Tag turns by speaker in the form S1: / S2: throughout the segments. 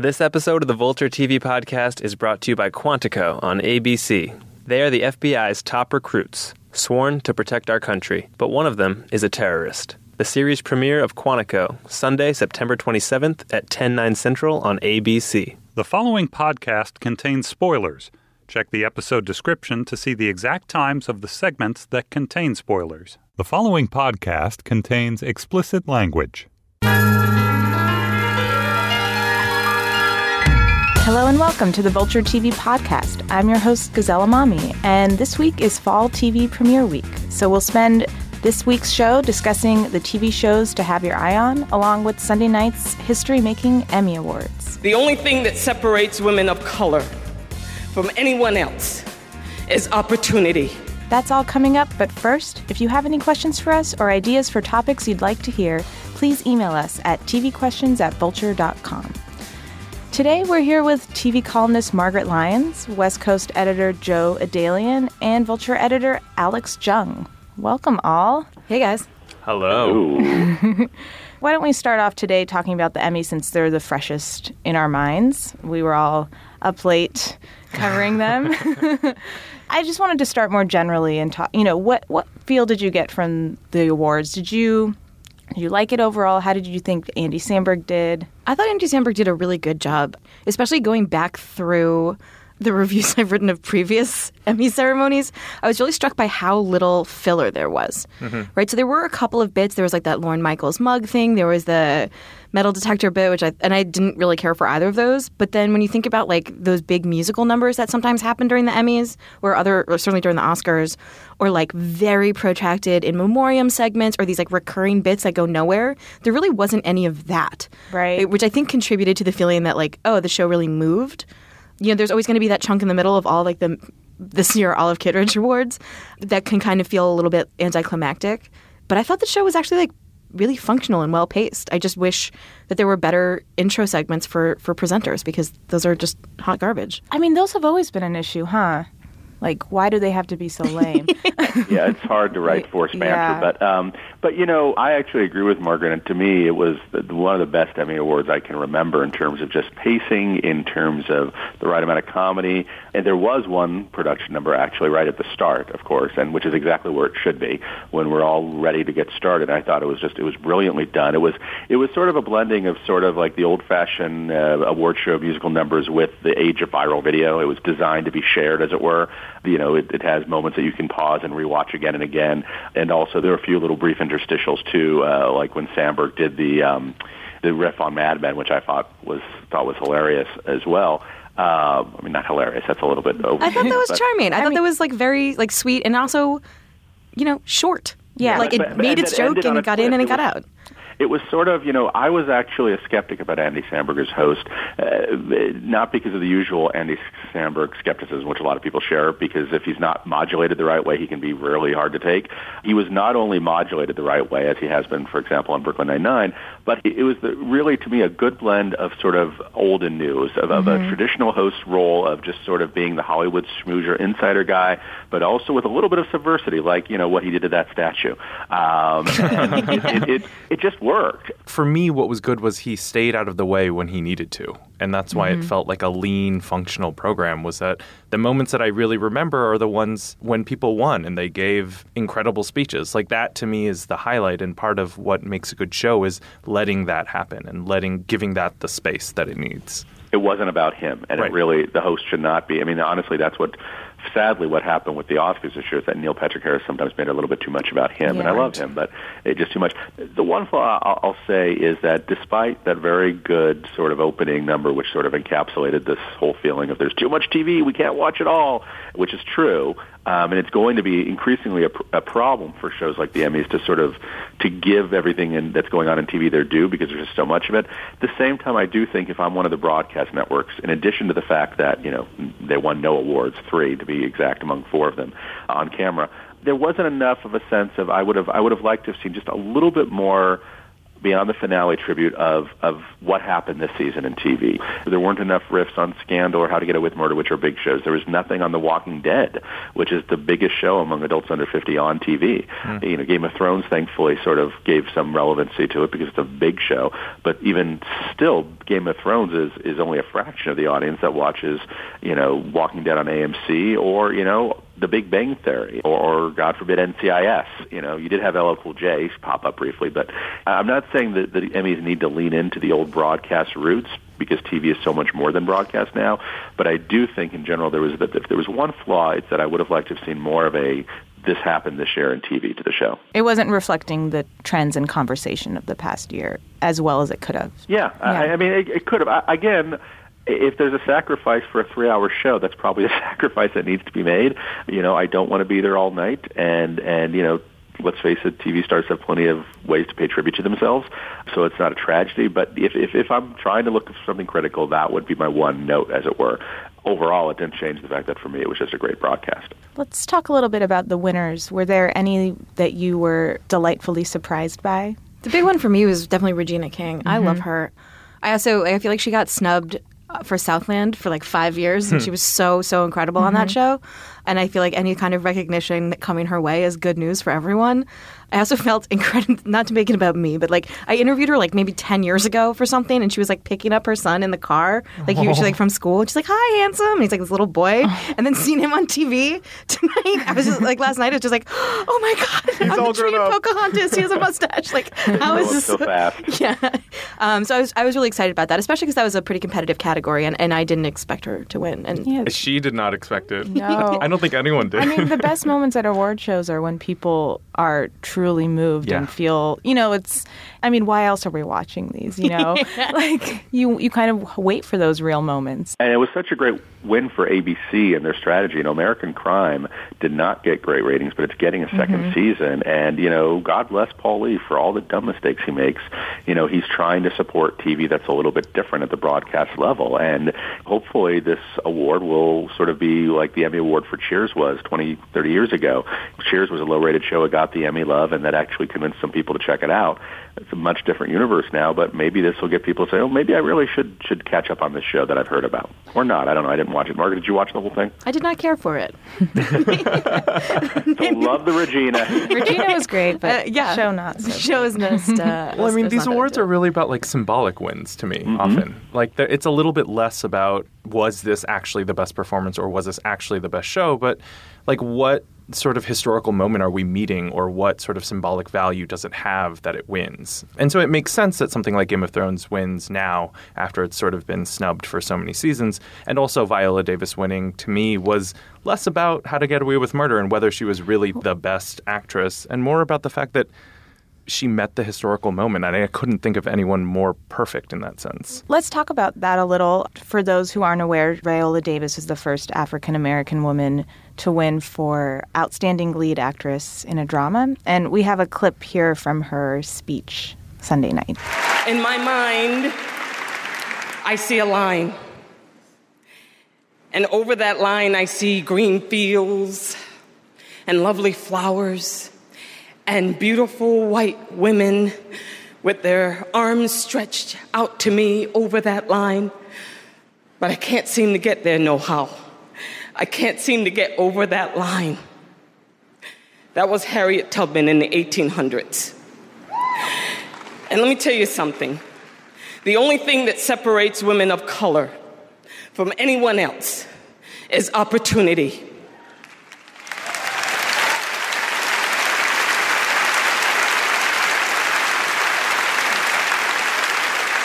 S1: This episode of the Vulture TV podcast is brought to you by Quantico on ABC. They are the FBI's top recruits, sworn to protect our country, but one of them is a terrorist. The series premiere of Quantico, Sunday, September 27th at 10, 9 central on ABC.
S2: The following podcast contains spoilers. Check the episode description to see the exact times of the segments that contain spoilers. The following podcast contains explicit language.
S3: Hello and welcome to the Vulture TV podcast. I'm your host, Gazelle Emami, and this week is Fall TV Premiere Week. So we'll spend this week's show discussing the TV shows to have your eye on, along with Sunday night's history making Emmy Awards.
S4: The only thing that separates women of color from anyone else is opportunity.
S3: That's all coming up, but first, if you have any questions for us or ideas for topics you'd like to hear, please email us at tvquestions at vulture.com. Today, we're here with TV columnist Margaret Lyons, West Coast editor Joe Adalian, and Vulture editor Alex Jung. Welcome, all.
S5: Hey, guys.
S1: Hello.
S3: Why don't we start off today talking about the Emmys since they're the freshest in our minds? We were all up late covering them. I just wanted to start more generally and talk. You know, what what feel did you get from the awards? Did you did you like it overall? How did you think Andy Samberg did?
S5: I thought Andy Samberg did a really good job, especially going back through the reviews I've written of previous Emmy ceremonies. I was really struck by how little filler there was. Mm-hmm. Right? So there were a couple of bits. There was like that Lorne Michaels mug thing. There was the metal detector bit, which I and I didn't really care for either of those. But then when you think about like those big musical numbers that sometimes happen during the Emmys, or other, or certainly during the Oscars, or like very protracted in memoriam segments, or these like recurring bits that go nowhere, there really wasn't any of that.
S3: Right.
S5: Which I think contributed to the feeling that like, oh, the show really moved. You know, there's always going to be that chunk in the middle of all like the this year Olive Kitteridge awards that can kind of feel a little bit anticlimactic. But I thought the show was actually like really functional and well paced. I just wish that there were better intro segments for for presenters because those are just hot garbage.
S3: I mean, those have always been an issue, huh? Like, why do they have to be so lame?
S6: yeah, it's hard to write forced banter,
S3: Yeah.
S6: but um, but you know, I actually agree with Margaret. And to me, it was the, one of the best Emmy awards I can remember in terms of just pacing, in terms of the right amount of comedy. And there was one production number actually right at the start, of course, and which is exactly where it should be when we're all ready to get started. I thought it was just it was brilliantly done. It was it was sort of a blending of sort of like the old-fashioned uh, award show musical numbers with the age of viral video. It was designed to be shared, as it were. You know, it, it has moments that you can pause and rewatch again and again. And also, there are a few little brief interstitials too, uh, like when Samberg did the um, the riff on Mad Men, which I thought was thought was hilarious as well. Uh, I mean, not hilarious. That's a little bit over.
S5: I thought that was
S6: but-
S5: charming. I, thought
S3: mean-
S5: that was like very like sweet and also, you know, short.
S3: Yeah.
S5: like it
S6: But- but-
S5: made its joke and it got in and it
S6: It
S5: got
S6: was-
S5: out.
S6: It was sort of, you know, I was actually a skeptic about Andy Samberg as host, uh, not because of the usual Andy Samberg skepticism, which a lot of people share, because if he's not modulated the right way, he can be really hard to take. He was not only modulated the right way, as he has been, for example, on Brooklyn Nine-Nine, but it was the, really, to me, a good blend of sort of old and new, of, of a traditional host role of just sort of being the Hollywood schmoozer insider guy, but also with a little bit of subversity, like, you know, what he did to that statue. Um, it, it, it, it just worked.
S7: for me, what was good was he stayed out of the way when he needed to, and that's why it mm-hmm. felt like a lean, functional program. Was that the moments that I really remember are the ones when people won and they gave incredible speeches. Like that to me is the highlight, and part of what makes a good show is letting that happen and letting giving that the space that it needs.
S6: It wasn't about him, and
S7: Right.
S6: it really the host should not be. I mean, honestly, that's what sadly what happened with the Oscars this year is that Neil Patrick Harris sometimes made a little bit too much about him, and I
S3: Yeah.
S6: love him, but it just too much. The one flaw I'll, I'll say is that despite that very good sort of opening number, which sort of encapsulated this whole feeling of there's too much TV, we can't watch it all, which is true. Um, and it's going to be increasingly a, pr- a problem for shows like the Emmys to sort of to give everything in, that's going on in TV their due because there's just so much of it. At the same time, I do think if I'm one of the broadcast networks, in addition to the fact that you know they won no awards, three to be exact among four of them on camera, there wasn't enough of a sense of I would have I would have liked to have seen just a little bit more beyond the finale tribute of of what happened this season in TV. There weren't enough riffs on Scandal or How to Get Away with Murder, which are big shows. There was nothing on The Walking Dead, which is the biggest show among adults under 50 on TV. Mm. You know, Game of Thrones thankfully sort of gave some relevancy to it because it's a big show, but even still Game of Thrones is is only a fraction of the audience that watches, you know, Walking Dead on AMC or, you know, the Big Bang Theory, or, or God forbid NCIS. You know, you did have LL Cool J pop up briefly, but I'm not saying that the Emmys need to lean into the old broadcast roots because TV is so much more than broadcast now. But I do think, in general, there was that if there was one flaw, it's that I would have liked to have seen more of a this happened this year in TV to the show.
S3: It wasn't reflecting the trends and conversation of the past year as well as it could have.
S6: Yeah, yeah. I, I mean, it, it could have. I, again, if there's a sacrifice for a three-hour show, that's probably a sacrifice that needs to be made. You know, I don't want to be there all night, and and you know, let's face it, TV stars have plenty of ways to pay tribute to themselves, so it's not a tragedy. But if if, if I'm trying to look for something critical, that would be my one note, as it were. Overall, it didn't change the fact that for me, it was just a great broadcast.
S3: Let's talk a little bit about the winners. Were there any that you were delightfully surprised by?
S5: The big one for me was definitely Regina King. Mm-hmm. I love her. I also I feel like she got snubbed for Southland for like five years, and she hmm. was so so incredible on that mm-hmm. show. And I feel like any kind of recognition coming her way is good news for everyone. I also felt incredible, not to make it about me, but like I interviewed her like maybe 10 years ago for something and she was like picking up her son in the car. Like he was like from school. And she's like, hi, handsome. And he's like this little boy. And then seeing him on TV tonight, I was just like, last night, I was just like, oh my God,
S6: he's
S5: on
S6: the
S5: tree
S6: in
S5: Pocahontas. He has a mustache. Like, how is this?
S6: so fast.
S5: Yeah. Um, so I was, I was really excited about that, especially because that was a pretty competitive category and, and I didn't expect her to win. And
S7: yeah. She did not expect it.
S3: No.
S7: I don't think anyone did.
S3: I mean, the best moments at award shows are when people are truly moved. Yeah and feel, you know, it's, I mean, why else are we watching these, you know? like, you, you kind of wait for those real moments.
S6: And it was such a great win for ABC and their strategy. You know, American Crime did not get great ratings, but it's getting a 2nd mm-hmm. season. And, you know, God bless paul lee for all the dumb mistakes he makes. You know, he's trying to support TV that's a little bit different at the broadcast level. And hopefully this award will sort of be like the Emmy Award for Cheers was 20, 30 years ago. Cheers was a low-rated show. It got the Emmy love, and that actually convinced some people to check it out it's a much different universe now, but maybe this will get people to say, oh, maybe I really should should catch up on this show that I've heard about. Or not. I don't know. I didn't watch it. Margaret, did you watch the whole thing?
S5: I did not care for it.
S6: I love the Regina.
S3: Regina was great, but uh,
S5: yeah.
S3: show not. So
S5: show is missed. Uh,
S7: well, I mean, these awards are really about like symbolic wins to me mm-hmm. often. Like it's a little bit less about was this actually the best performance or was this actually the best show, but like what sort of historical moment are we meeting or what sort of symbolic value does it have that it wins? And so it makes sense that something like Game of Thrones wins now after it's sort of been snubbed for so many seasons. And also Viola Davis winning to me was less about how to get away with murder and whether she was really the best actress and more about the fact that she met the historical moment. and I couldn't think of anyone more perfect in that sense.
S3: Let's talk about that a little. For those who aren't aware, Viola Davis is the first African American woman to win for Outstanding Lead Actress in a Drama. And we have a clip here from her speech Sunday night.
S4: In my mind, I see a line. And over that line, I see green fields and lovely flowers and beautiful white women with their arms stretched out to me over that line. But I can't seem to get there no how. I can't seem to get over that line. That was Harriet Tubman in the 1800s. And let me tell you something the only thing that separates women of color from anyone else is opportunity.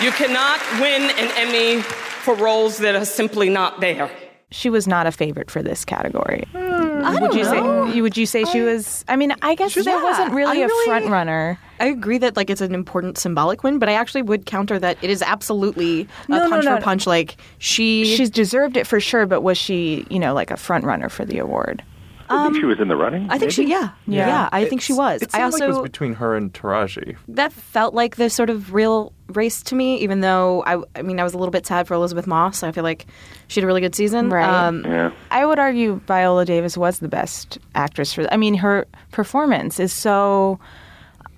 S4: You cannot win an Emmy for roles that are simply not there
S3: she was not a favorite for this category.
S5: Mm,
S3: would you
S5: know.
S3: say? Would you say I, she was? I mean, I guess there wasn't really a really, front runner.
S5: I agree that like it's an important symbolic win, but I actually would counter that it is absolutely a punch no, no, for punch. Like she,
S3: she's deserved it for sure. But was she, you know, like a front runner for the award?
S6: I think um, she was in the running.
S5: I think
S6: maybe?
S5: she, yeah, yeah, yeah I think she was.
S7: It I
S5: also
S7: like it was between her and Taraji.
S5: That felt like the sort of real race to me, even though I, I mean, I was a little bit sad for Elisabeth Moss. I feel like she had a really good season.
S3: Right.
S6: Um, yeah.
S3: I would argue Viola Davis was the best actress for. I mean, her performance is so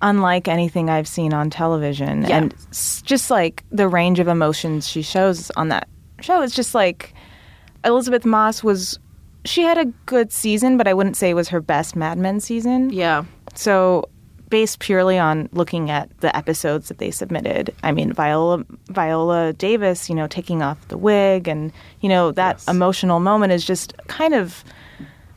S3: unlike anything I've seen on television.
S5: Yeah.
S3: And just like the range of emotions she shows on that show, it's just like Elisabeth Moss was. She had a good season, but I wouldn't say it was her best Mad Men season.
S5: Yeah.
S3: So, based purely on looking at the episodes that they submitted, I mean, Viola Viola Davis, you know, taking off the wig, and you know that
S7: Yes.
S3: emotional moment is just kind of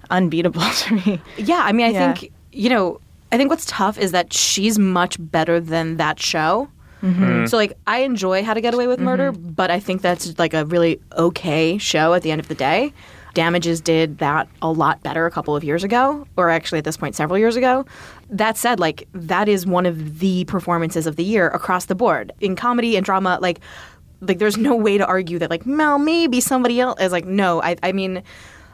S3: unbeatable to me.
S5: Yeah, I mean, I
S3: Yeah.
S5: think you know, I think what's tough is that she's much better than that show. Mm-hmm. So like, I enjoy How to Get Away with mm-hmm. Murder, but I think that's like a really okay show at the end of the day. Damages did that a lot better a couple of years ago, or actually at this point, several years ago. That said, like that is one of the performances of the year across the board in comedy and drama. Like, like there's no way to argue that like, well, maybe somebody else is like, no. I, I mean,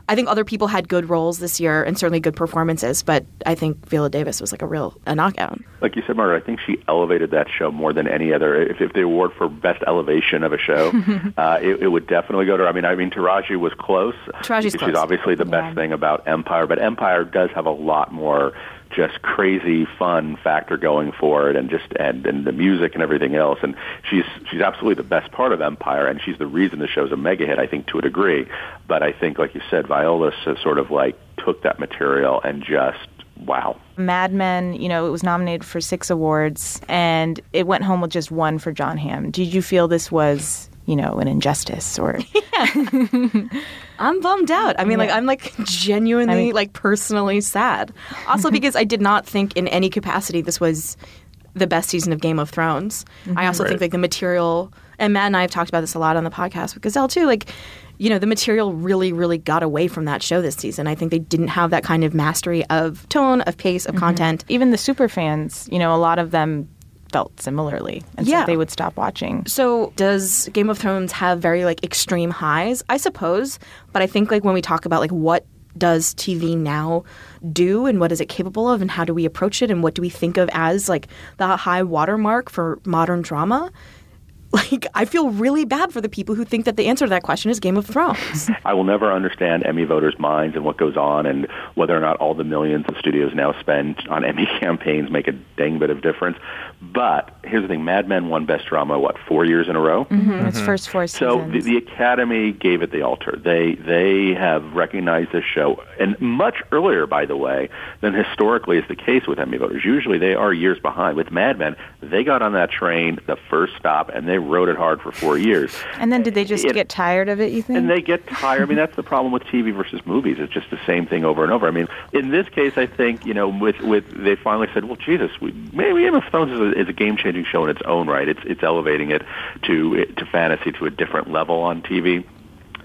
S5: I think other people had good roles this year and certainly good performances, but I think Viola Davis was like a real a knockout.
S6: Like you said, Margaret, I think she elevated that show more than any other. If, if the award for best elevation of a show, uh, it, it would definitely go to her. I mean, I mean, Taraji was close.
S5: Taraji's
S6: She's
S5: close.
S6: obviously the
S3: Yeah.
S6: best thing about Empire, but Empire does have a lot more just crazy fun factor going for it and just and, and the music and everything else. And she's she's absolutely the best part of Empire and she's the reason the show's a mega hit I think to a degree. But I think like you said Viola uh, sort of like took that material and just wow.
S3: Mad Men, you know, it was nominated for six awards, and it went home with just one for Jon Hamm. Did you feel this was, you know, an injustice or?
S5: I'm bummed out. I mean, like, I'm like genuinely,
S3: I mean-
S5: like, personally sad. Also, because I did not think in any capacity this was the best season of Game of Thrones. I also think like the material, and Matt and I have talked about this a lot on the podcast with Gazelle too. Like, you know, the material really, really got away from that show this season. I think they didn't have that kind of mastery of tone, of pace, of mm-hmm. content.
S3: Even the super fans, you know, a lot of them felt similarly, and
S5: Yeah.
S3: so they would stop watching.
S5: So does Game of Thrones have very like extreme highs? I suppose, but I think like when we talk about like what does TV now do and what is it capable of and how do we approach it and what do we think of as like the high watermark for modern drama? Like I feel really bad for the people who think that the answer to that question is Game of Thrones.
S6: I will never understand Emmy voters' minds and what goes on, and whether or not all the millions the studios now spend on Emmy campaigns make a dang bit of difference. But here's the thing: Mad Men won Best Drama what four years in a row. Mm-hmm.
S3: Its mm-hmm. first four
S6: So
S3: seasons.
S6: the, the Academy gave it the altar. They they have recognized this show, and much earlier, by the way, than historically is the case with Emmy voters. Usually, they are years behind. With Mad Men, they got on that train the first stop, and they rode it hard for four years.
S3: and then did they just
S6: it-
S3: get tired of it? You think?
S6: And they get tired. I mean, that's the problem with TV versus movies. It's just the same thing over and over. I mean, in this case, I think you know, with with they finally said, well, Jesus, we, maybe Game of Thrones is a, is a game changing show in its own right. It's it's elevating it to to fantasy to a different level on TV.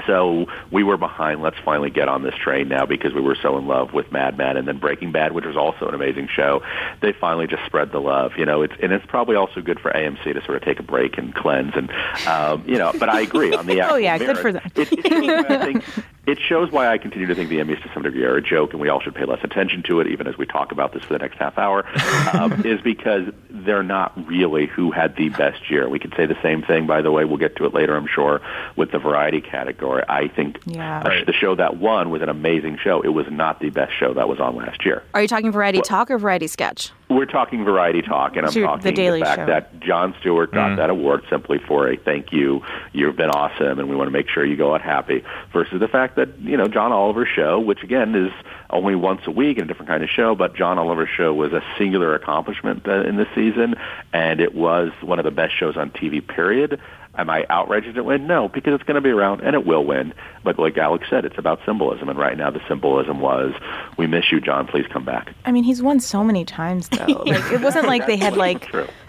S6: So we were behind. Let's finally get on this train now because we were so in love with Mad Men and then Breaking Bad, which was also an amazing show. They finally just spread the love, you know. It's and it's probably also good for AMC to sort of take a break and cleanse and um, you know. But I agree on the
S3: Oh, yeah, good for them.
S6: It, it, I think, it shows why I continue to think the Emmys to some degree are a joke, and we all should pay less attention to it, even as we talk about this for the next half hour. Um, is because they're not really who had the best year. We could say the same thing, by the way. We'll get to it later, I'm sure, with the variety category. I think
S3: Yeah.
S7: Right.
S6: the show that won was an amazing show. It was not the best show that was on last year.
S5: Are you talking variety talk or variety sketch?
S6: We're talking variety talk, and I'm
S3: So
S6: talking
S3: The Daily
S6: fact
S3: Show.
S6: that Jon Stewart got that award simply for a thank you. You've been awesome, and we want to make sure you go out happy. Versus the fact that you know John Oliver's show, which again is only once a week and a different kind of show, but John Oliver's show was a singular accomplishment uh, in this season, and it was one of the best shows on TV. Period. Am I outraged it win? No, because it's going to be around and it will win. But like Alex said, it's about symbolism, and right now the symbolism was, "We miss you, John. Please come back."
S3: I mean, he's won so many times though. Like it wasn't like they had like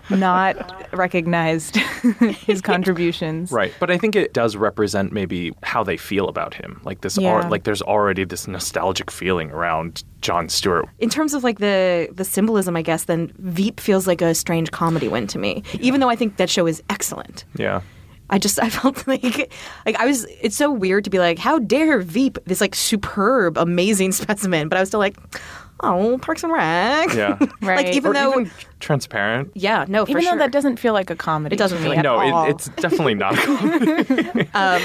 S3: not recognized his contributions.
S7: Right, but I think it does represent maybe how they feel about him. Like this,
S3: Yeah.
S7: al- like there's already this nostalgic feeling around Jon Stewart.
S5: in terms of like the the symbolism, I guess, then Veep feels like a strange comedy win to me. Even though I think that show is excellent.
S7: Yeah,
S5: I just I felt like like I was it's so weird to be like, how dare Veep, this like superb, amazing specimen, but I was still like, oh, Parks and Rec.
S7: yeah.
S3: Right.
S5: like even
S7: or
S5: though
S7: even transparent.
S5: yeah, no, for
S3: Even though
S5: sure.
S3: that doesn't feel like a comedy.
S5: It doesn't
S3: to
S5: feel
S3: me
S5: like-
S7: No, it, it's definitely not. a comedy.
S5: Um,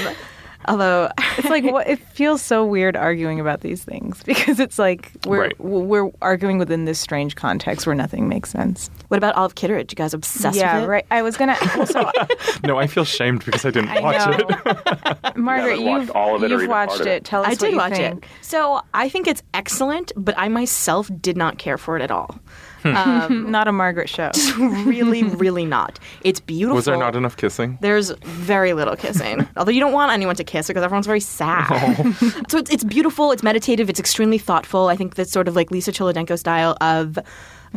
S5: although
S3: It's like what, it feels so weird arguing about these things because it's like we're
S7: Right.
S3: we're arguing within this strange context where nothing makes sense.
S5: What about Olive Kitteridge? You guys obsessed
S3: yeah,
S5: with it?
S3: Yeah, right. I was gonna also
S7: No, I feel shamed because I didn't
S3: I
S7: watch
S3: know.
S7: it.
S3: Margaret,
S6: haven't
S3: you've,
S6: all of it
S3: you've watched
S6: of
S3: it.
S6: it.
S3: Tell us
S5: I
S3: what
S5: did
S3: you
S5: watch
S3: think.
S5: it. So I think it's excellent, but I myself did not care for it at all. Hmm.
S3: Um, not a Margaret show.
S5: really, really not. It's beautiful.
S7: Was there not enough kissing?
S5: There's very little kissing. Although you don't want anyone to kiss because everyone's very sad. so it's, it's beautiful, it's meditative, it's extremely thoughtful. I think that's sort of like Lisa Cholodenko style of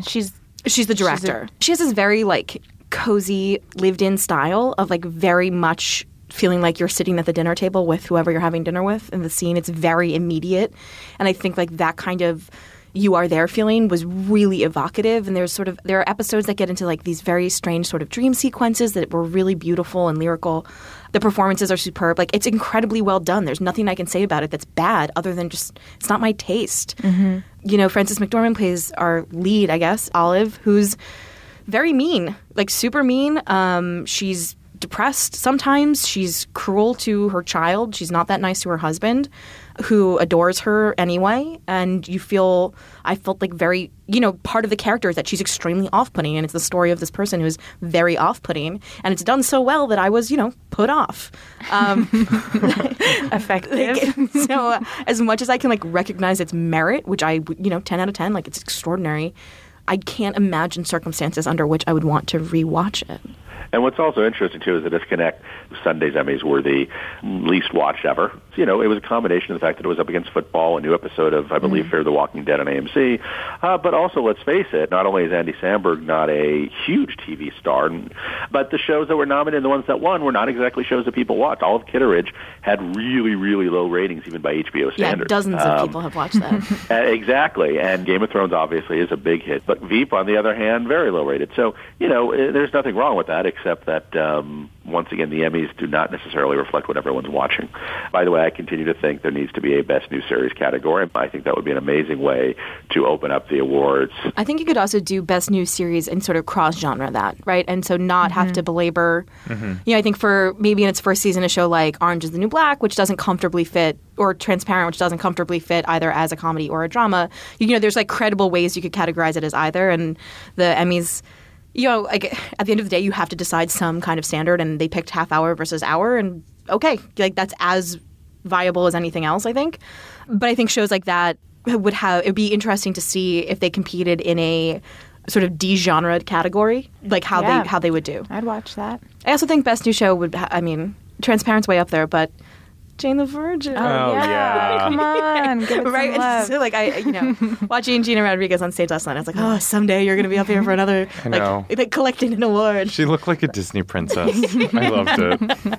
S3: She's
S5: she's the director. she has this very like cozy, lived in style of like very much feeling like you're sitting at the dinner table with whoever you're having dinner with in the scene. It's very immediate. And I think like that kind of you are there feeling was really evocative and there's sort of there are episodes that get into like these very strange sort of dream sequences that were really beautiful and lyrical the performances are superb like it's incredibly well done there's nothing i can say about it that's bad other than just it's not my taste you know frances mcdormand plays our lead i guess olive who's very mean, like super mean. Um, she's depressed sometimes. She's cruel to her child. She's not that nice to her husband, who adores her anyway. And you feel, I felt like very, you know, part of the character is that she's extremely off putting. And it's the story of this person who's very off putting. And it's done so well that I was, you know, put off. Um,
S3: effective.
S5: like, so uh, as much as I can like recognize its merit, which I you know, ten out of ten, like it's extraordinary. I can't imagine circumstances under which I would want to rewatch it.
S6: And what's also interesting too is the disconnect. Sunday's Emmys were the least watched ever. You know, it was a combination of the fact that it was up against football, a new episode of I believe Fear the Walking Dead on AMC, uh, but also let's face it, not only is Andy Samberg not a huge TV star, but the shows that were nominated, the ones that won, were not exactly shows that people watched. Olive Kitteridge had really, really low ratings even by HBO standards.
S5: Yeah, dozens of
S6: Um,
S5: people have watched that.
S6: uh, exactly, and Game of Thrones obviously is a big hit, but Veep, on the other hand, very low rated. So you know, uh, there's nothing wrong with that, except that um, once again, the Emmys do not necessarily reflect what everyone's watching. By the way, I continue to think there needs to be a Best New Series category. I think that would be an amazing way to open up the awards.
S5: I think you could also do best new series and sort of cross genre that, right? And so not have to belabor. You know, I think for maybe in its first season, a show like Orange is the New Black, which doesn't comfortably fit, or Transparent, which doesn't comfortably fit either as a comedy or a drama. You know, there's like credible ways you could categorize it as either, and the Emmys. You know, like at the end of the day, you have to decide some kind of standard, and they picked half hour versus hour, and okay, like that's as viable as anything else, I think. But I think shows like that would have it'd be interesting to see if they competed in a sort of de-genred category, like how
S3: Yeah.
S5: they how they would do.
S3: I'd watch that.
S5: I also think best new show would. Ha- I mean, Transparent's way up there, but Jane the Virgin.
S3: Oh,
S7: Oh, yeah.
S3: Come on, give it
S5: Right,
S3: some love.
S5: so like I, you know, watching Gina Rodriguez on stage last night, I was like, oh, someday you're gonna be up here for another,
S7: I know.
S5: like, like collecting an award.
S7: She looked like a Disney princess. I loved it.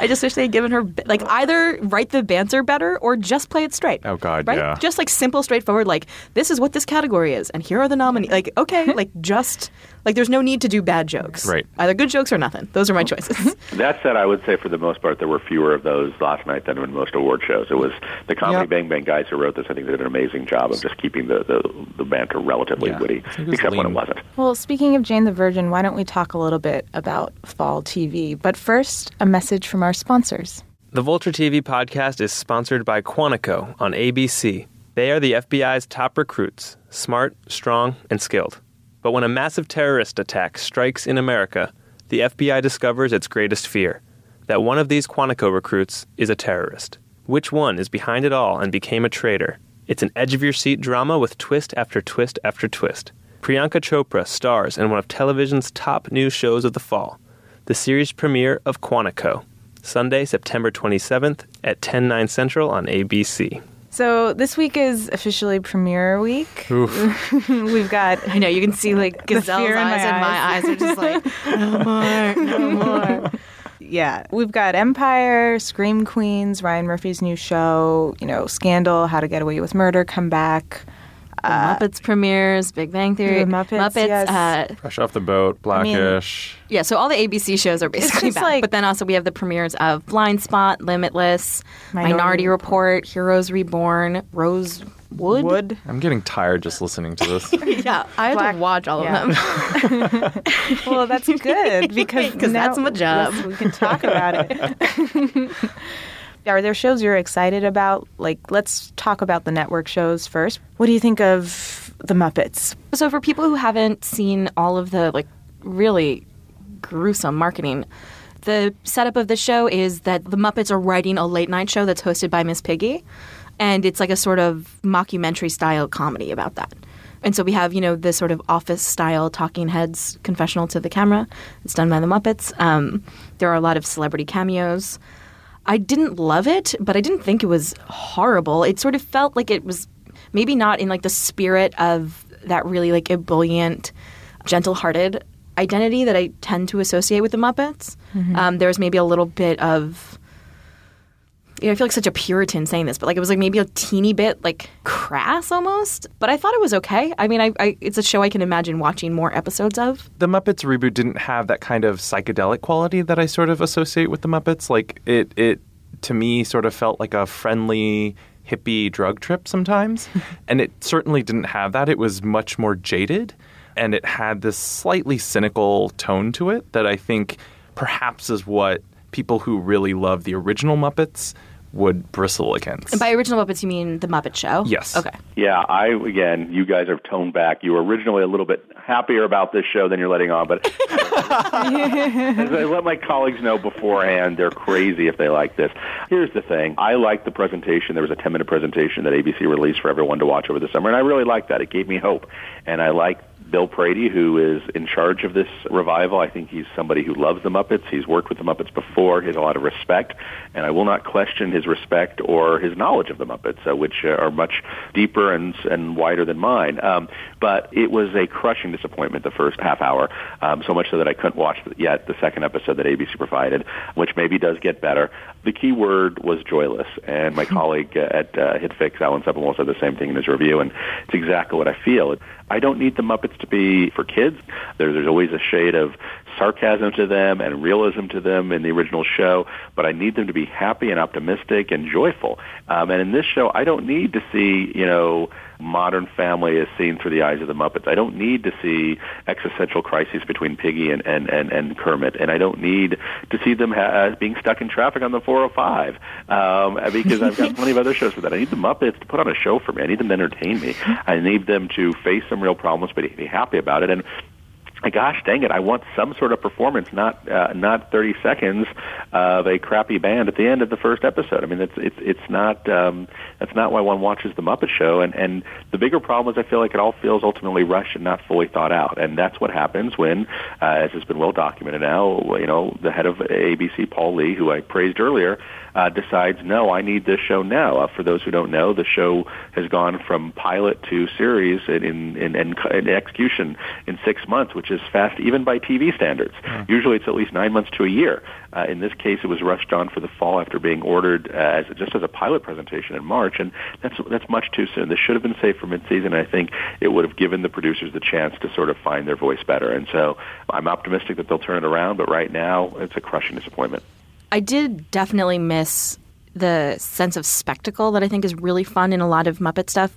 S5: I just wish they had given her like either write the banter better or just play it straight.
S7: Oh, God,
S5: right?
S7: yeah.
S5: Just like simple, straightforward. Like this is what this category is, and here are the nominees. Like okay, like just like there's no need to do bad jokes.
S7: Right.
S5: Either good jokes or nothing. Those are my choices.
S6: That said, I would say for the most part there were fewer of those last night than in most award shows. It was the Comedy
S7: Yep.
S6: Bang Bang guys who wrote this. I think they did an amazing job of just keeping the, the, the banter relatively
S7: Yeah.
S6: witty,
S7: I think it was
S6: except when it wasn't.
S3: Well, speaking of Jane the Virgin, why don't we talk a little bit about fall TV? But first, a message from our sponsors.
S1: The Vulture TV podcast is sponsored by Quantico on ABC. They are the FBI's top recruits, smart, strong, and skilled. But when a massive terrorist attack strikes in America, the FBI discovers its greatest fear that one of these Quantico recruits is a terrorist. Which one is behind it all and became a traitor? It's an edge of your seat drama with twist after twist after twist. Priyanka Chopra stars in one of television's top new shows of the fall, the series premiere of Quantico, Sunday, September 27th at 10, 9 Central on ABC.
S3: So this week is officially premiere week. We've got
S5: I know you can see like
S3: The
S5: Gazelle's
S3: fear in my
S5: eyes and my
S3: eyes.
S5: eyes are just like no more, no more.
S3: Yeah, we've got Empire, Scream Queens, Ryan Murphy's new show, you know, Scandal, How to Get Away with Murder, come back.
S5: The Muppets premieres, Big Bang Theory,
S3: The Muppets, yes.
S5: uh,
S7: Fresh off the boat,
S3: mean-
S7: Blackish.
S5: yeah. So all the ABC shows are basically back.
S3: like-
S5: but then also we have the premieres of Blind Spot, Limitless,
S3: Minority
S5: Minority, Report, Heroes Reborn, Rosewood.
S3: Wood.
S7: I'm getting tired just listening to this.
S5: Yeah, I had
S3: Black-
S5: to watch all
S3: yeah.
S5: of them.
S3: Well, that's good because now-
S5: that's my job.
S3: yes, we can talk about it. Are there shows you're excited about? Like, let's talk about the network shows first. What do you think of the Muppets?
S5: So for people who haven't seen all of the like really gruesome marketing, the setup of the show is that the Muppets are writing a late night show that's hosted by Miss Piggy, and it's like a sort of mockumentary style comedy about that. And so we have, you know, this sort of office style talking heads confessional to the camera. It's done by the Muppets. Um, there are a lot of celebrity cameos. I didn't love it, but I didn't think it was horrible. It sort of felt like it was maybe not in like the spirit of that really like ebullient, gentle-hearted identity that I tend to associate with the Muppets. Um, there's maybe a little bit of you know, I feel like such a Puritan saying this, but like it was like maybe a teeny bit like crass almost. But I thought it was okay. I mean, I, I it's a show I can imagine watching more episodes of.
S7: the Muppets reboot didn't have that kind of psychedelic quality that I sort of associate with the Muppets. Like it, it to me sort of felt like a friendly hippie drug trip sometimes, and it certainly didn't have that. It was much more jaded, and it had this slightly cynical tone to it that I think perhaps is what people who really love the original Muppets would bristle against.
S5: And by original Muppets, you mean the Muppet Show?
S7: Yes.
S5: Okay.
S6: Yeah, I again, you guys have toned back. You were originally a little bit happier about this show than you're letting on, but as I let my colleagues know beforehand, they're crazy if they like this. Here's the thing: I liked the presentation. There was a 10 minute presentation that ABC released for everyone to watch over the summer, and I really liked that. It gave me hope, and I like Bill Prady, who is in charge of this revival. I think he's somebody who loves the Muppets. He's worked with the Muppets before. He has a lot of respect, and I will not question his respect or his knowledge of the Muppets, uh, which uh, are much deeper and and wider than mine. Um, but it was a crushing disappointment the first half hour, um, so much so that I couldn't watch yet the second episode that ABC provided, which maybe does get better. The key word was joyless, and my colleague uh, at uh, HitFix, Alan Sepinwall, said the same thing in his review, and it's exactly what I feel. I don't need the Muppets to be for kids. There, there's always a shade of sarcasm to them and realism to them in the original show, but I need them to be happy and optimistic and joyful. Um, and in this show, I don't need to see, you know, modern family as seen through the eyes of the Muppets. I don't need to see existential crises between Piggy and, and, and, and Kermit, and I don't need to see them ha- being stuck in traffic on the 405 um, because I've got plenty of other shows for that. I need the Muppets to put on a show for me. I need them to entertain me. I need them to face some real problems, but be happy about it. And gosh dang it, I want some sort of performance, not uh, not 30 seconds of a crappy band at the end of the first episode. I mean, it's it's it's not um, that's not why one watches the Muppet Show. And and the bigger problem is I feel like it all feels ultimately rushed and not fully thought out. And that's what happens when, uh, as has been well documented now, you know, the head of ABC, Paul Lee, who I praised earlier, uh, decides, no, I need this show now. Uh, for those who don't know, the show has gone from pilot to series in, in, in, in, in execution in six months, which is fast even by TV standards. Usually it's at least nine months to a year. Uh, in this case, it was rushed on for the fall after being ordered uh, as just as a pilot presentation in March, and that's that's much too soon. This should have been saved for midseason. And I think it would have given the producers the chance to sort of find their voice better. And so I'm optimistic that they'll turn it around, but right now it's a crushing disappointment.
S5: I did definitely miss the sense of spectacle that I think is really fun in a lot of Muppet stuff.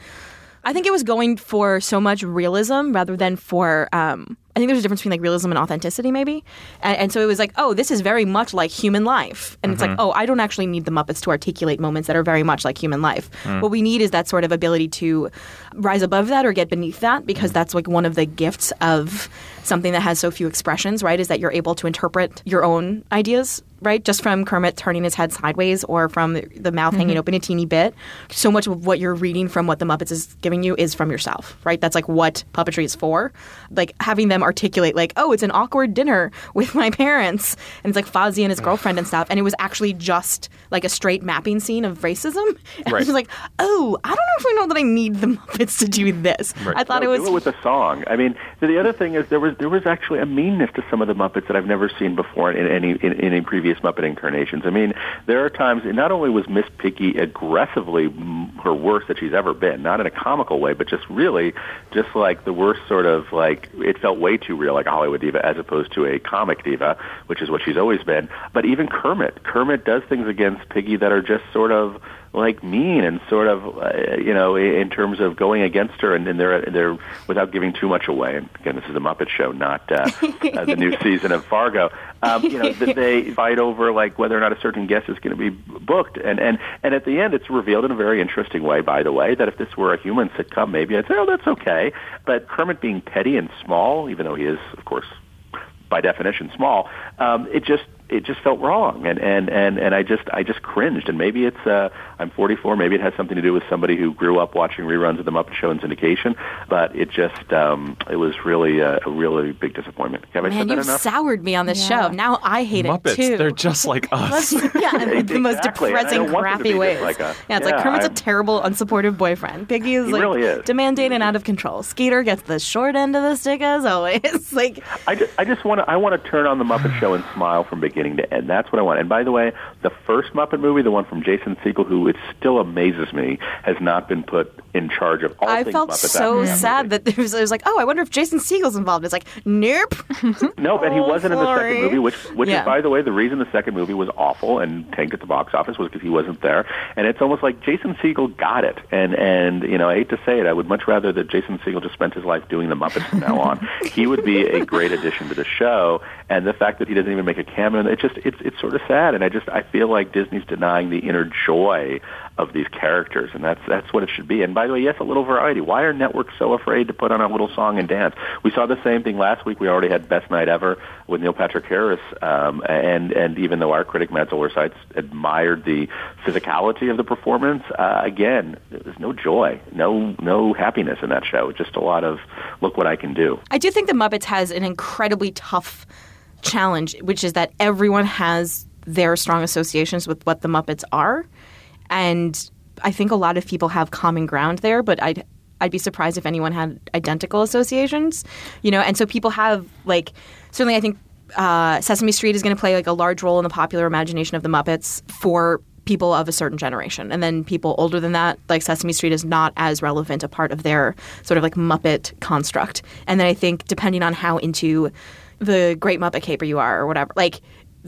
S5: I think it was going for so much realism rather than for. Um, I think there's a difference between like realism and authenticity, maybe. And, and so it was like, oh, this is very much like human life. And it's like, mm-hmm. oh, I don't actually need the Muppets to articulate moments that are very much like human life. Mm. What we need is that sort of ability to rise above that or get beneath that because mm. that's like one of the gifts of something that has so few expressions, right? Is that you're able to interpret your own ideas right? Just from Kermit turning his head sideways or from the, the mouth hanging mm-hmm. open a teeny bit. So much of what you're reading from what the Muppets is giving you is from yourself, right? That's like what puppetry is for. Like having them articulate, like, oh, it's an awkward dinner with my parents. And it's like Fozzie and his girlfriend and stuff. And it was actually just like a straight mapping scene of racism. And I was like, oh, I don't know if I know that I need the Muppets to do this.
S7: Right.
S5: I thought
S6: No,
S5: it was.
S6: do it with a song. I mean, the other thing is there was there was actually a meanness to some of the Muppets that I've never seen before in any in, in any previous Muppet incarnations. I mean, there are times not only was Miss Piggy aggressively mm, her worst that she's ever been, not in a comical way, but just really just like the worst sort of like it felt way too real, like a Hollywood diva, as opposed to a comic diva, which is what she's always been. But even Kermit, Kermit does things against Piggy that are just sort of like mean and sort of uh, you know in terms of going against her and, and they're they're without giving too much away. And again, this is a Muppet Show, not uh, uh, the new season of Fargo. Um, you know, that they fight over like whether or not a certain guest is going to be booked, and and and at the end, it's revealed in a very interesting way. By the way, that if this were a human sitcom, maybe I'd say, oh, that's okay. But Kermit being petty and small, even though he is, of course, by definition small, um, it just it just felt wrong and and and and I just I just cringed and maybe it's uh I'm 44 maybe it has something to do with somebody who grew up watching reruns of the Muppet Show in syndication but it just um it was really a, a really big disappointment. Have I
S5: Man,
S6: said that
S5: you've
S6: enough?
S5: soured me on this
S3: Yeah.
S5: show. Now I hate
S7: Muppets,
S5: it too.
S7: they're just like us.
S5: yeah, in the most
S6: Exactly, and
S5: depressing,
S6: don't want them to be
S5: crappy
S6: just
S5: ways.
S6: like a-
S5: yeah, it's like
S6: yeah,
S5: Kermit's
S6: I'm-
S5: a terrible, unsupportive boyfriend. Piggy is
S6: He
S5: like
S6: really is.
S5: demanding and out of control. Skeeter gets the short end of the stick as always. like
S6: I just, I just want to I want to turn on the Muppet Show and smile from beginning to end. That's what I want. And by the way, the first Muppet movie, the one from Jason Segel, who it still amazes me, has not been put in charge of all
S5: I
S6: things
S5: felt
S6: Muppets
S5: so
S6: after
S5: sad that there was. I was like, oh, I wonder if Jason Segel's involved. It's like, nope.
S6: No, and he
S5: Oh,
S6: wasn't in the second movie, which which
S5: Yeah.
S6: is by the way the reason the second movie was awful and tanked at the box office was because he wasn't there. And it's almost like Jason Segel got it. And and you know I hate to say it, I would much rather that Jason Segel just spent his life doing the Muppets from now on. he would be a great addition to the show. And the fact that he doesn't even make a cameo, it just it's it's sort of sad. And I just I feel like Disney's denying the inner joy of these characters, and that's that's what it should be. And by the way, yes, a little variety. Why are networks so afraid to put on a little song and dance? We saw the same thing last week. We already had Best Night Ever with Neil Patrick Harris, um, and and even though our critic Matt Zoller Seitz admired the physicality of the performance, uh, again, there's no joy, no no happiness in that show. Just a lot of look what I can do.
S5: I do think the Muppets has an incredibly tough challenge, which is that everyone has their strong associations with what the Muppets are, and I think a lot of people have common ground there. But I'd I'd be surprised if anyone had identical associations, you know. And so people have like certainly I think uh, Sesame Street is going to play like a large role in the popular imagination of the Muppets for people of a certain generation. And then people older than that, like Sesame Street is not as relevant a part of their sort of like Muppet construct. And then I think depending on how into the Great Muppet Caper you are or whatever, like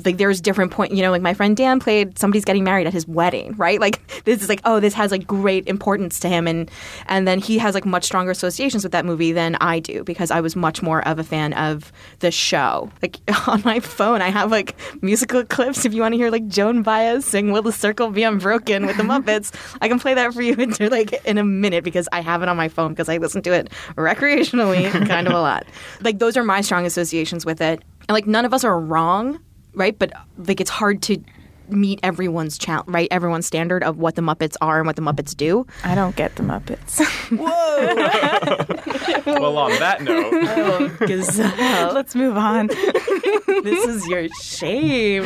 S5: like there's different point you know like my friend dan played somebody's getting married at his wedding right? Like this is like oh this has like great importance to him and and then he has like much stronger associations with that movie than i do because i was much more of a fan of the show. Like on my phone i have like musical clips. If you want to hear like joan baez sing will the circle be unbroken with the muppets i can play that for you in like in a minute because i have it on my phone because i listen to it recreationally kind of a lot. Like those are my strong associations with it. And like none of us are wrong right? But like it's hard to meet everyone's challenge, right? Everyone's standard of what the Muppets are and what the Muppets do.
S3: I don't get the Muppets. Whoa!
S7: well, on that note, oh,
S5: Gazelle, uh,
S3: Let's move on.
S5: this is your shame.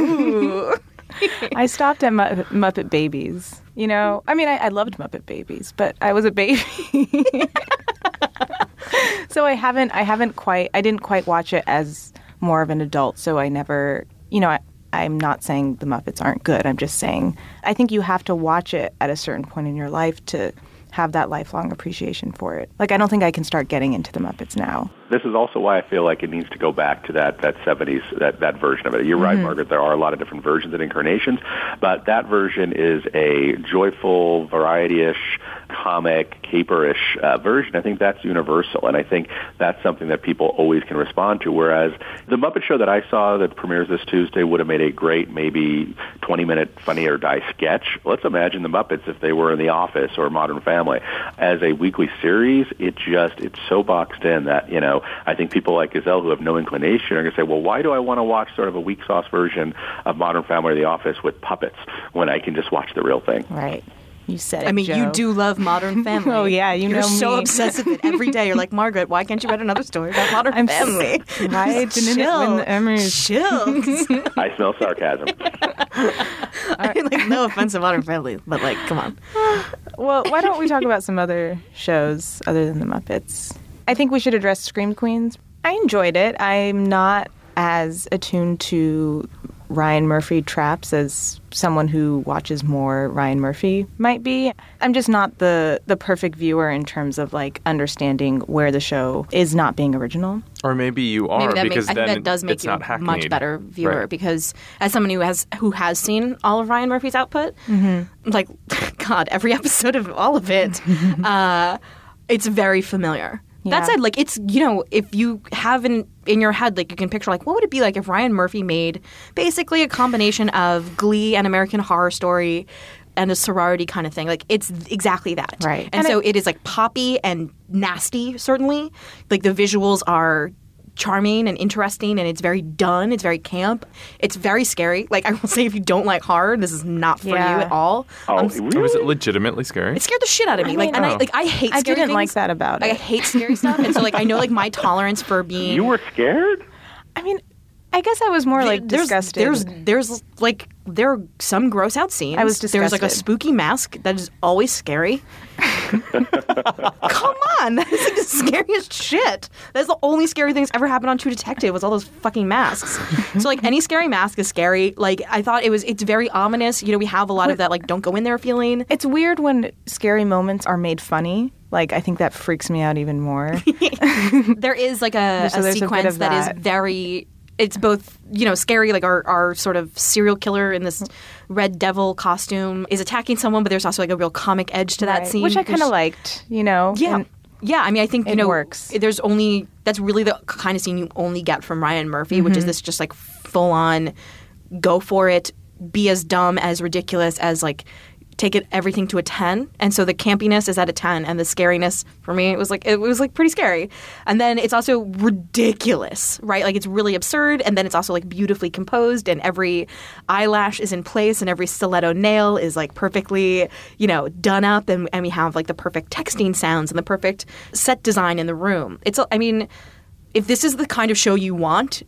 S5: Ooh.
S3: I stopped at Mu- Muppet Babies. You know, I mean, I, I loved Muppet Babies, but I was a baby, so I haven't, I haven't quite, I didn't quite watch it as more of an adult. So I never, you know, I, I'm not saying the Muppets aren't good. I'm just saying I think you have to watch it at a certain point in your life to have that lifelong appreciation for it. Like, I don't think I can start getting into the Muppets now.
S6: This is also why I feel like it needs to go back to that that 70s that that version of it. You're right, mm-hmm. Margaret. There are a lot of different versions and incarnations, but that version is a joyful, variety-ish, comic, caperish uh, version. I think that's universal, and I think that's something that people always can respond to. Whereas the Muppet Show that I saw that premieres this Tuesday would have made a great, maybe 20-minute Funny or Die sketch. Let's imagine the Muppets if they were in The Office or Modern Family as a weekly series. It just it's so boxed in that you know I think people like Gazelle who have no inclination are going to say, well, why do I want to watch sort of a weak sauce version of Modern Family or The Office with puppets when I can just watch the real thing?
S3: Right. You said it,
S5: I mean, you do love Modern Family.
S3: Oh, yeah, you
S5: You're
S3: know
S5: so
S3: me.
S5: obsessed with it every day. You're like, Margaret, why can't you write another story about Modern
S3: I'm
S5: Family?
S3: Right.
S5: Chill.
S3: When the Emmys-
S5: Chill.
S6: I smell sarcasm.
S5: I mean, like, no offense to Modern Family, but like, come on.
S3: Well, why don't we talk about some other shows other than the Muppets? I think we should address Scream Queens. I enjoyed it. I'm not as attuned to Ryan Murphy traps as someone who watches more Ryan Murphy might be. I'm just not the the perfect viewer in terms of like understanding where the show is not being original.
S7: Or maybe you are
S5: Maybe that
S7: because
S5: makes, I think that does make
S7: it's
S5: you a much better viewer
S7: Right.
S5: because as someone who has who has seen all of Ryan Murphy's output, like God, every episode of all of it, uh, it's very familiar.
S3: Yeah.
S5: That said, like it's you know if you have in in your head like you can picture like what would it be like if Ryan Murphy made basically a combination of Glee and American Horror Story and a sorority kind of thing like it's exactly that
S3: Right.
S5: and,
S3: And
S5: so
S3: it-
S5: it is like poppy and nasty certainly like the visuals are charming and interesting and it's very done it's very camp it's very scary like i will say if you don't like horror this is not for
S3: Yeah.
S5: you at all
S6: Oh,
S5: I'm-
S6: really?
S7: Oh, Was it legitimately scary?
S5: it scared the shit out of me. like, and I
S7: Oh.
S5: like I hate.
S3: I didn't like that about
S5: Like, I hate scary stuff, and so like I know like my tolerance for being.
S6: You were scared?
S3: I mean, I guess I was more like
S5: there's,
S3: disgusted.
S5: There's there's like there are some gross out scenes.
S3: I was disgusted.
S5: There's like a spooky mask that is always scary. Come on, that is like the scariest shit. That's the only scary thing that's ever happened on True Detective was all those fucking masks. so like any scary mask is scary. Like I thought it was. It's very ominous. You know, we have a lot of that like don't go in there feeling.
S3: It's weird when scary moments are made funny. Like I think that freaks me out even more.
S5: there is like a,
S3: So
S5: a
S3: there's a
S5: sequence that is very it's both you know scary like our, our sort of serial killer in this red devil costume is attacking someone but there's also like a real comic edge to that
S3: Right.
S5: scene
S3: which I kind of liked. You know,
S5: yeah
S3: And
S5: yeah i mean i think you
S3: it
S5: know
S3: works.
S5: there's only that's really the kind of scene you only get from ryan murphy which
S3: Mm-hmm.
S5: is this just like full on go for it be as dumb as ridiculous as like take it everything to a 10 and so the campiness is at a 10 and the scariness for me it was like it was like pretty scary. And then it's also ridiculous right? Like it's really absurd and then it's also like beautifully composed and every eyelash is in place and every stiletto nail is like perfectly you know done up and, and we have like the perfect texting sounds and the perfect set design in the room. It's i mean if this is the kind of show you want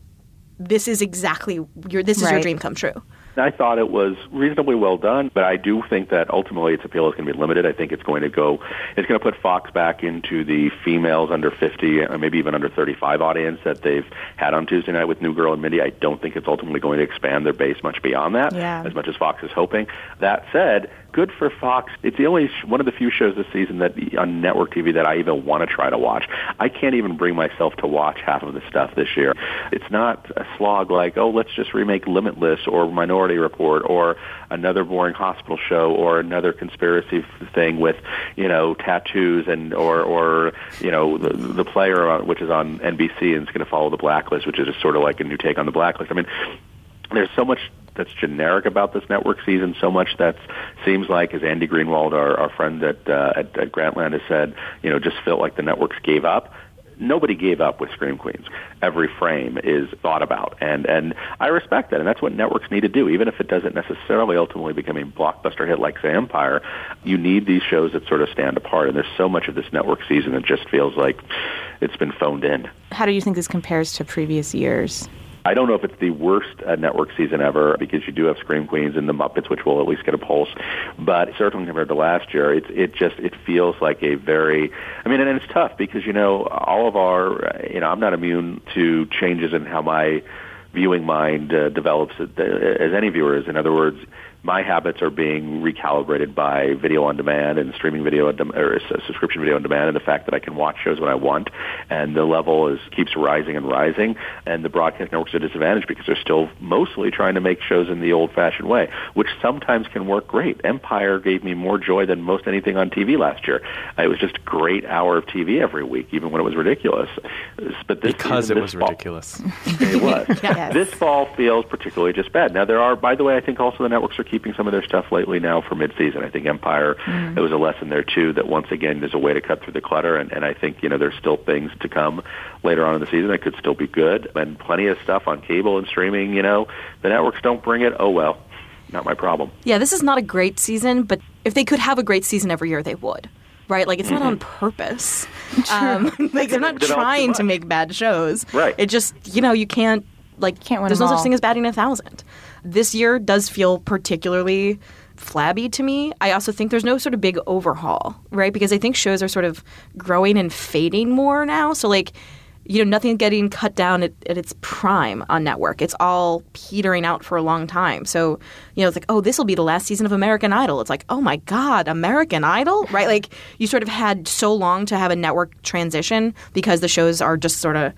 S5: this is exactly your this is your dream come true
S6: I thought it was reasonably well done, but I do think that ultimately its appeal is going to be limited. I think it's going to go, it's going to put Fox back into the females under 50, or maybe even under 35 audience that they've had on Tuesday night with New Girl and Mindy. I don't think it's ultimately going to expand their base much beyond that,
S3: Yeah.
S6: as much as Fox is hoping. That said, good for Fox. It's the only one of the few shows this season that on network TV that I even want to try to watch. I can't even bring myself to watch half of the stuff this year. It's not a slog like, oh, let's just remake Limitless or Minority Report or another boring hospital show or another conspiracy thing with, you know, tattoos and or or you know the, the player which is on NBC and it's going to follow the Blacklist, which is just sort of like a new take on the Blacklist. I mean, there's so much that's generic about this network season. So much that seems like, as Andy Greenwald, our, our friend at, uh, at at Grantland, has said, you know, just felt like the networks gave up. Nobody gave up with Scream Queens. Every frame is thought about, and and I respect that, and that's what networks need to do. Even if it doesn't necessarily ultimately become a blockbuster hit like say Empire, you need these shows that sort of stand apart. And there's so much of this network season that just feels like it's been phoned in.
S3: How do you think this compares to previous years?
S6: I don't know if it's the worst uh, network season ever because you do have Scream Queens and the Muppets, which will at least get a pulse. But certainly compared to last year, it's it just it feels like a very. I mean, and it's tough because you know all of our. You know, I'm not immune to changes in how my viewing mind uh, develops uh, as any viewer is. In other words, my habits are being recalibrated by video on demand and streaming video on dem- or subscription video on demand, and the fact that I can watch shows when I want, and the level is keeps rising and rising, and the broadcast networks are at a disadvantage because they're still mostly trying to make shows in the old-fashioned way, which sometimes can work great. Empire gave me more joy than most anything on TV last year. It was just a great hour of TV every week, even when it was ridiculous. But this
S7: because
S6: season,
S7: it
S6: this
S7: was
S6: fall-
S7: ridiculous.
S6: it was.
S3: Yes.
S6: This fall feels particularly just bad. Now there are, by the way, I think also the networks are keeping some of their stuff lately now for mid-season. I think Empire,
S3: Mm.
S6: there was a lesson there too that once again there's a way to cut through the clutter, and, and I think you know there's still things to come later on in the season that could still be good, and plenty of stuff on cable and streaming. You know, the networks don't bring it. Oh well, not my problem.
S5: Yeah, this is not a great season, but if they could have a great season every year, they would. Right? Like it's not on purpose. Um, like they're not trying to make bad shows.
S6: Right.
S5: It just you know you can't like
S3: Can't win
S5: There's
S3: them
S5: no such thing as batting a thousand. This year does feel particularly flabby to me. I also think there's no sort of big overhaul, right? Because I think shows are sort of growing and fading more now. So like you know, nothing getting cut down at, at its prime on network. It's all petering out for a long time. So, you know, it's like, oh, this will be the last season of American Idol. It's like, oh my God, American Idol? Right? Like, you sort of had so long to have a network transition because the shows are just sort of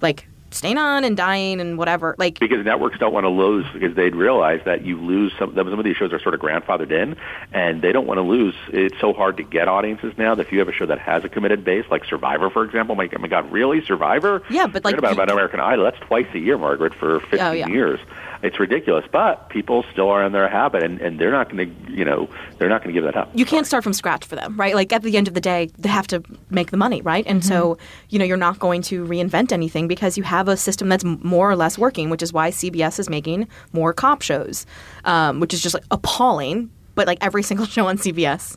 S5: like staying on and dying and whatever. Like
S6: because networks don't want to lose because they'd realize that you lose some. Some of these shows are sort of grandfathered in, and they don't want to lose. It's so hard to get audiences now that if you have a show that has a committed base, like Survivor, for example, my, my God, really Survivor?
S5: Yeah, but like
S6: Forget about, about American Idol. That's twice a year, Margaret, for 15
S5: Oh, yeah.
S6: years. It's ridiculous, but people still are in their habit, and, and they're not going to, you know, they're not going to give that up.
S5: you can't start from scratch for them, right? Like at the end of the day, they have to make the money, right? And so, you know, you're not going to reinvent anything because you have a system that's more or less working, which is why CBS is making more cop shows, um, which is just like appalling. But like every single show on CBS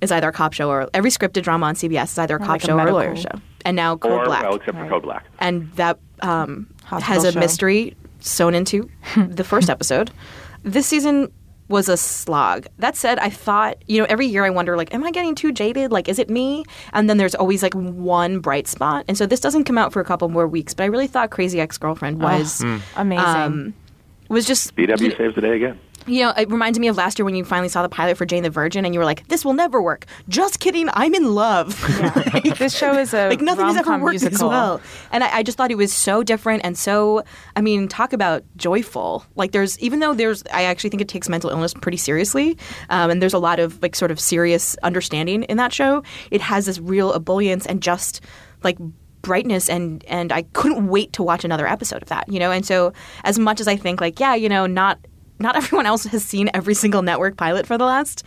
S5: is either a cop show or every scripted drama on CBS is either a cop
S3: like a
S5: show or a
S3: medical.
S5: lawyer show. And now Code
S6: or,
S5: Black,
S6: well, except for Code Black.
S5: and that um, has a
S3: show.
S5: mystery sewn into the first episode. This season was a slog. That said, I thought, you know, every year I wonder, like, am I getting too jaded? Like, is it me? And then there's always like one bright spot. And so this doesn't come out for a couple more weeks, but I really thought Crazy Ex Girlfriend was
S3: Amazing.
S5: um, was just
S6: CW saves the day again.
S5: You know, it reminds me of last year when you finally saw the pilot for Jane the Virgin, and you were like, "This will never work." Just kidding, I'm in love.
S3: this show is a
S5: like nothing has ever as
S3: musical.
S5: well. And I, I just thought it was so different and so. I mean, talk about joyful. Like there's even though there's, I actually think it takes mental illness pretty seriously, um, and there's a lot of like sort of serious understanding in that show. It has this real ebullience and just like brightness and and I couldn't wait to watch another episode of that, you know. And so as much as I think like yeah, you know, not not everyone else has seen every single network pilot for the last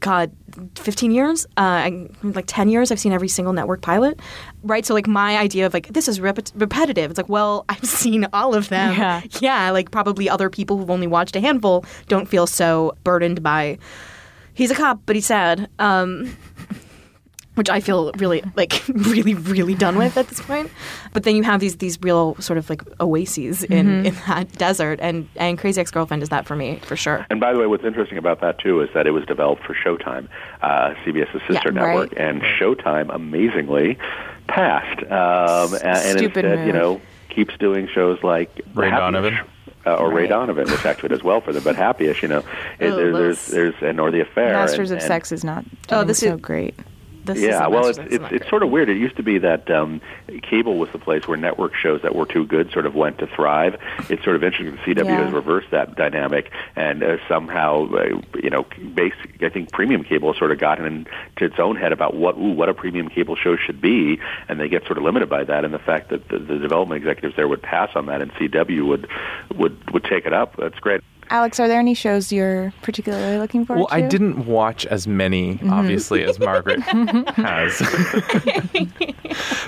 S5: god 15 years uh like 10 years i've seen every single network pilot right? So like my idea of like this is repet- repetitive. It's like well i've seen all of them.
S3: Yeah.
S5: yeah like probably other people who've only watched a handful don't feel so burdened by he's a cop but he's sad. Um which I feel really like really really done with at this point. But then you have these these real sort of like oases in in that desert, and and Crazy Ex Girlfriend is that for me for sure.
S6: And by the way, what's interesting about that too is that it was developed for Showtime, uh, CBS's sister
S5: Yeah,
S6: network,
S3: right.
S6: and Showtime amazingly passed, um, and, and
S3: Stupid
S6: instead,
S3: move.
S6: you know, keeps doing shows like
S7: Ray
S6: Happy-ish,
S7: Donovan.
S6: Uh, or Ray Donovan, which actually does well for them, but Happy-ish, you know, it,
S5: Oh,
S6: there, there's there's and or the affair.
S3: Masters
S6: and,
S3: of
S6: and-
S3: Sex is not
S5: Oh, this
S3: so
S5: is-
S3: great.
S5: This
S6: yeah, well, it's it's, it's sort of weird. It used to be that um, cable was the place where network shows that were too good sort of went to thrive. It's sort of interesting. CW
S3: Yeah.
S6: has reversed that dynamic, and uh, somehow, uh, you know, basic. I think premium cable has sort of gotten into its own head about what ooh, what a premium cable show should be, and they get sort of limited by that. And the fact that the, the development executives there would pass on that, and CW would would would take it up. That's great.
S3: Alex, are there any shows you're particularly looking forward
S7: Well,
S3: to?
S7: I didn't watch as many, obviously, as Margaret has.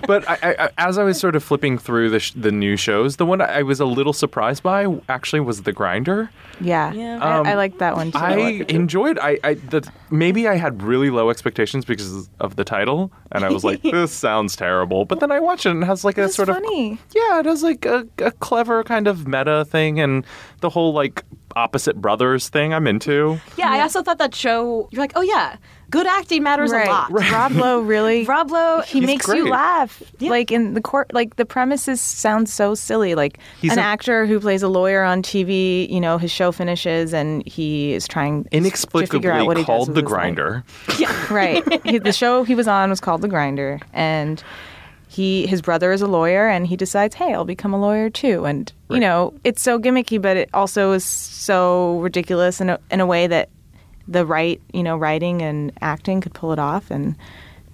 S7: but I, I, as I was sort of flipping through the, sh- the new shows, the one I was a little surprised by actually was The Grinder.
S3: Yeah,
S5: Yeah.
S3: I,
S7: Um,
S3: I like that one too.
S7: I
S6: like
S7: enjoyed. I, I the, maybe I had really low expectations because of the title, and I was like, "This sounds terrible." But then I watched it, and it has like a
S3: It's
S7: sort
S3: funny.
S7: of yeah, it has like a, a clever kind of meta thing, and the whole like opposite brothers thing I'm into.
S5: yeah. I also thought that show. You're like, oh yeah, good acting matters
S3: right.
S5: a lot.
S3: Rob Lowe really.
S5: Rob Lowe,
S3: he
S7: He's
S3: makes
S7: great.
S3: you laugh.
S5: Yeah.
S3: Like in the court, like the premises sound so silly. Like
S7: He's
S3: an
S7: a-
S3: actor who plays a lawyer on TV. You know, his show finishes and he is trying to
S7: Inexplicably
S3: figure out what he does
S7: called The
S3: his life.
S7: Grinder.
S3: right. He, the show he was on was called The Grinder, and he his brother is a lawyer, and he decides, hey, I'll become a lawyer too. And you know, it's so gimmicky, but it also is so ridiculous in a, in a way that the right, you know, writing and acting could pull it off, and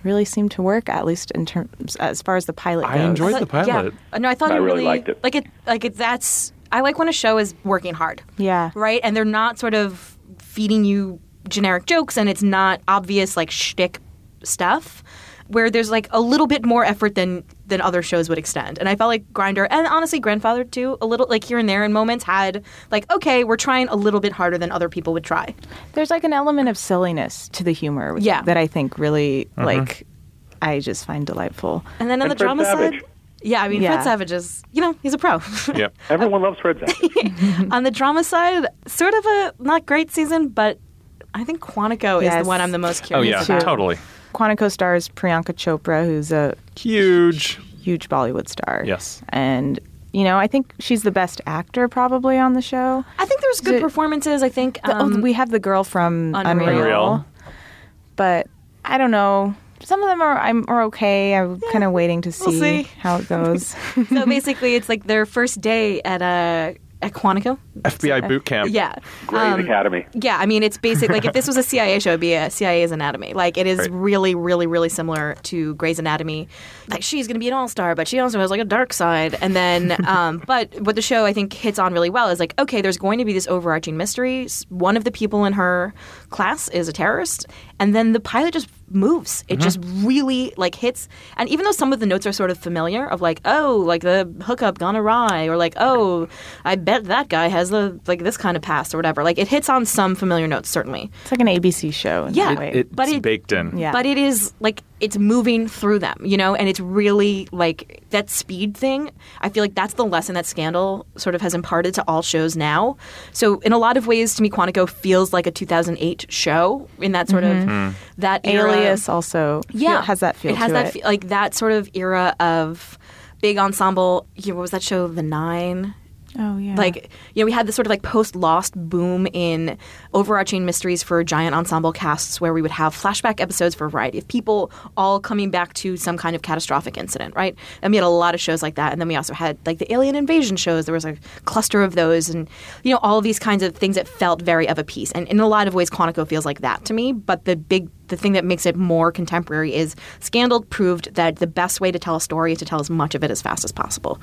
S3: really seemed to work at least in terms as far as the pilot
S7: I
S3: goes.
S7: enjoyed
S5: I
S7: the pilot.
S5: Yeah. No, I thought
S6: I
S5: it
S6: really
S5: really
S6: liked it.
S5: Like it, like it. That's I like when a show is working hard.
S3: Yeah.
S5: Right, and they're not sort of feeding you generic jokes, and it's not obvious like shtick stuff. Where there's like a little bit more effort than than other shows would extend, and I felt like Grinder and honestly Grandfather too, a little like here and there in moments had like okay, we're trying a little bit harder than other people would try.
S3: There's like an element of silliness to the humor,
S5: Yeah.
S3: that I think really mm-hmm. like I just find delightful.
S5: And then on
S6: And
S5: the
S6: Fred
S5: drama
S6: Savage.
S5: side, yeah, I mean
S3: Yeah.
S5: Fred Savage is you know he's a pro.
S7: Yep.
S6: Everyone loves Fred Savage.
S5: on the drama side, sort of a not great season, but I think Quantico is the one I'm the most
S7: oh,
S5: curious Oh
S7: yeah,
S5: about.
S3: too.
S7: totally.
S3: Quantico stars Priyanka Chopra, who's a
S7: Huge.
S3: huge Bollywood star.
S7: Yes.
S3: And, you know, I think she's the best actor probably on the show.
S5: I think there's good
S3: it-
S5: performances. I think
S3: The- oh,
S5: um,
S3: we have the girl from
S5: Unreal.
S3: Unreal.
S7: Unreal.
S3: But I don't know. Some of them are I'm are okay. I'm kind of waiting to see,
S5: we'll see.
S3: how it goes.
S5: so basically it's like their first day at uh, at Quantico.
S7: FBI boot camp.
S5: Yeah.
S6: Grey's
S5: Um,
S6: Academy.
S5: Yeah, I mean, it's basic. Like, if this was a CIA show, it'd be a CIA's Anatomy. Like, it is
S7: Right.
S5: really, really, really similar to Grey's Anatomy. Like, she's going to be an all star, but she also has like a dark side. And then, um, but what the show I think hits on really well is like, okay, there's going to be this overarching mystery. One of the people in her class is a terrorist, and then the pilot just moves. It just really like hits. And even though some of the notes are sort of familiar, of like, oh, like the hookup gone awry, or like, oh, I bet that guy has the like this kind of past or whatever. Like, it hits on some familiar notes certainly.
S3: It's like an ABC show. In
S5: Yeah.
S3: that way.
S7: It's
S5: But it-
S7: baked in.
S3: Yeah.
S5: But it is like it's moving through them, you know, and it's really like that speed thing. I feel like that's the lesson that Scandal sort of has imparted to all shows now. So in a lot of ways, to me, Quantico feels like a 2008 show in that sort of mm-hmm. Mm-hmm. that era.
S3: Alias also
S5: Yeah,
S3: feel, has that feel
S5: It has
S3: to
S5: that
S3: it.
S5: fe- like that sort of era of big ensemble. You know, what was that show? The Nine.
S3: Oh yeah.
S5: Like, you know, we had this sort of like post Lost boom in overarching mysteries for giant ensemble casts where we would have flashback episodes for a variety of people all coming back to some kind of catastrophic incident, right? And we had a lot of shows like that. And then we also had like the alien invasion shows. There was a cluster of those and, you know, all these kinds of things that felt very of a piece. And in a lot of ways, Quantico feels like that to me. But the big the thing that makes it more contemporary is Scandal proved that the best way to tell a story is to tell as much of it as fast as possible.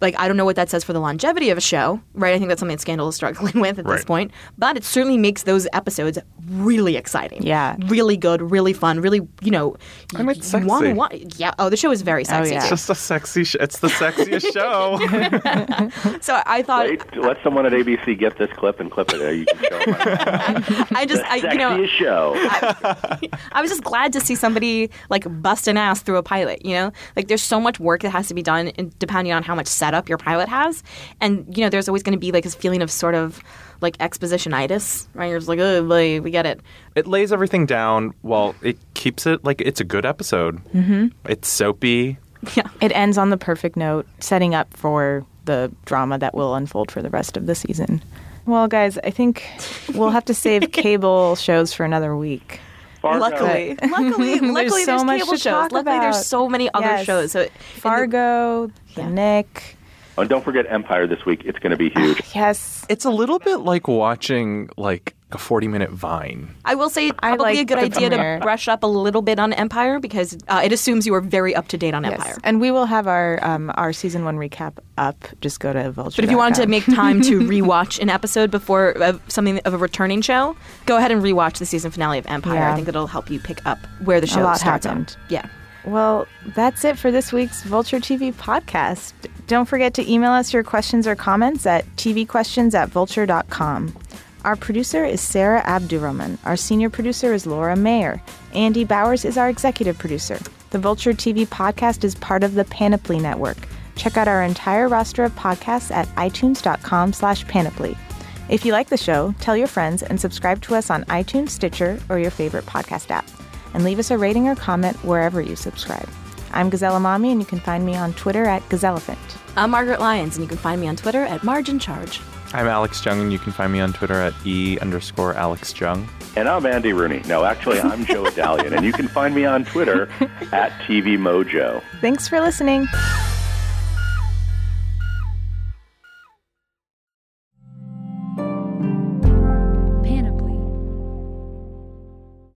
S5: Like, I don't know what that says for the longevity of a show, right? I think that's something that Scandal is struggling with at this point. But it certainly makes those episodes really exciting.
S3: Yeah.
S5: Really good, really fun, really, you know.
S7: And it's
S5: you wanna
S7: sexy.
S5: yeah. Oh, the show is very oh, sexy.
S3: Oh, yeah.
S5: too.
S7: Just a sexy. Sh- it's the sexiest show.
S5: So I thought,
S6: Wait, let someone at ABC get this clip and clip it. there. You can show them.
S5: I just, I, you know,
S6: Sexiest show.
S5: I was just glad to see somebody like bust an ass through a pilot. You know, like there's so much work that has to be done, in, depending on how much setup your pilot has, and you know, there's always going to be like this feeling of sort of like expositionitis, right? You're just like, oh, boy, we get it.
S7: it lays everything down while it keeps it like it's a good episode. Mm-hmm. It's soapy.
S5: Yeah.
S3: it ends on the perfect note, setting up for the drama that will unfold for the rest of the season. Well, guys, I think we'll have to save cable shows for another week.
S6: Fargo.
S5: Luckily, luckily,
S3: There's
S5: luckily,
S3: so
S5: there's
S3: much
S5: cable
S3: to
S5: shows.
S3: talk
S5: luckily, there's so many other
S3: Yes.
S5: shows. So,
S3: Fargo, The
S5: Yeah.
S3: Nick.
S6: Oh, and don't forget Empire this week. It's going to be huge.
S3: Yes.
S7: It's a little bit like watching like a 40 minute Vine.
S5: I will say,
S3: I
S5: probably a
S3: like
S5: good idea
S3: premiere.
S5: to brush up a little bit on Empire because uh, it assumes you are very up to date on
S3: Yes.
S5: Empire.
S3: And we will have our um, our season one recap up. Just go to Vulture.
S5: But if you wanted to make time to rewatch an episode before uh, something of a returning show, go ahead and rewatch the season finale of Empire.
S3: Yeah.
S5: I think that'll help you pick up where the show
S3: lot
S5: starts.
S3: happened.
S5: On. Yeah.
S3: Well, that's it for this week's Vulture TV podcast. Don't forget to email us your questions or comments at tvquestions at vulture.com. Our producer is Sarah Abdurrahman. Our senior producer is Laura Mayer. Andy Bowers is our executive producer. The Vulture TV podcast is part of the Panoply Network. Check out our entire roster of podcasts at itunes.com slash panoply. If you like the show, tell your friends and subscribe to us on iTunes, Stitcher, or your favorite podcast app. And leave us a rating or comment wherever you subscribe. I'm Gazelle Emami, and you can find me on Twitter at Gazellephant.
S5: I'm Margaret Lyons, and you can find me on Twitter at Margin Charge.
S7: I'm Alex Jung, and you can find me on Twitter at E underscore Alex Jung.
S6: And I'm Andy Rooney. No, actually, I'm Joe Adalian. And you can find me on Twitter at TV Mojo.
S3: Thanks for listening.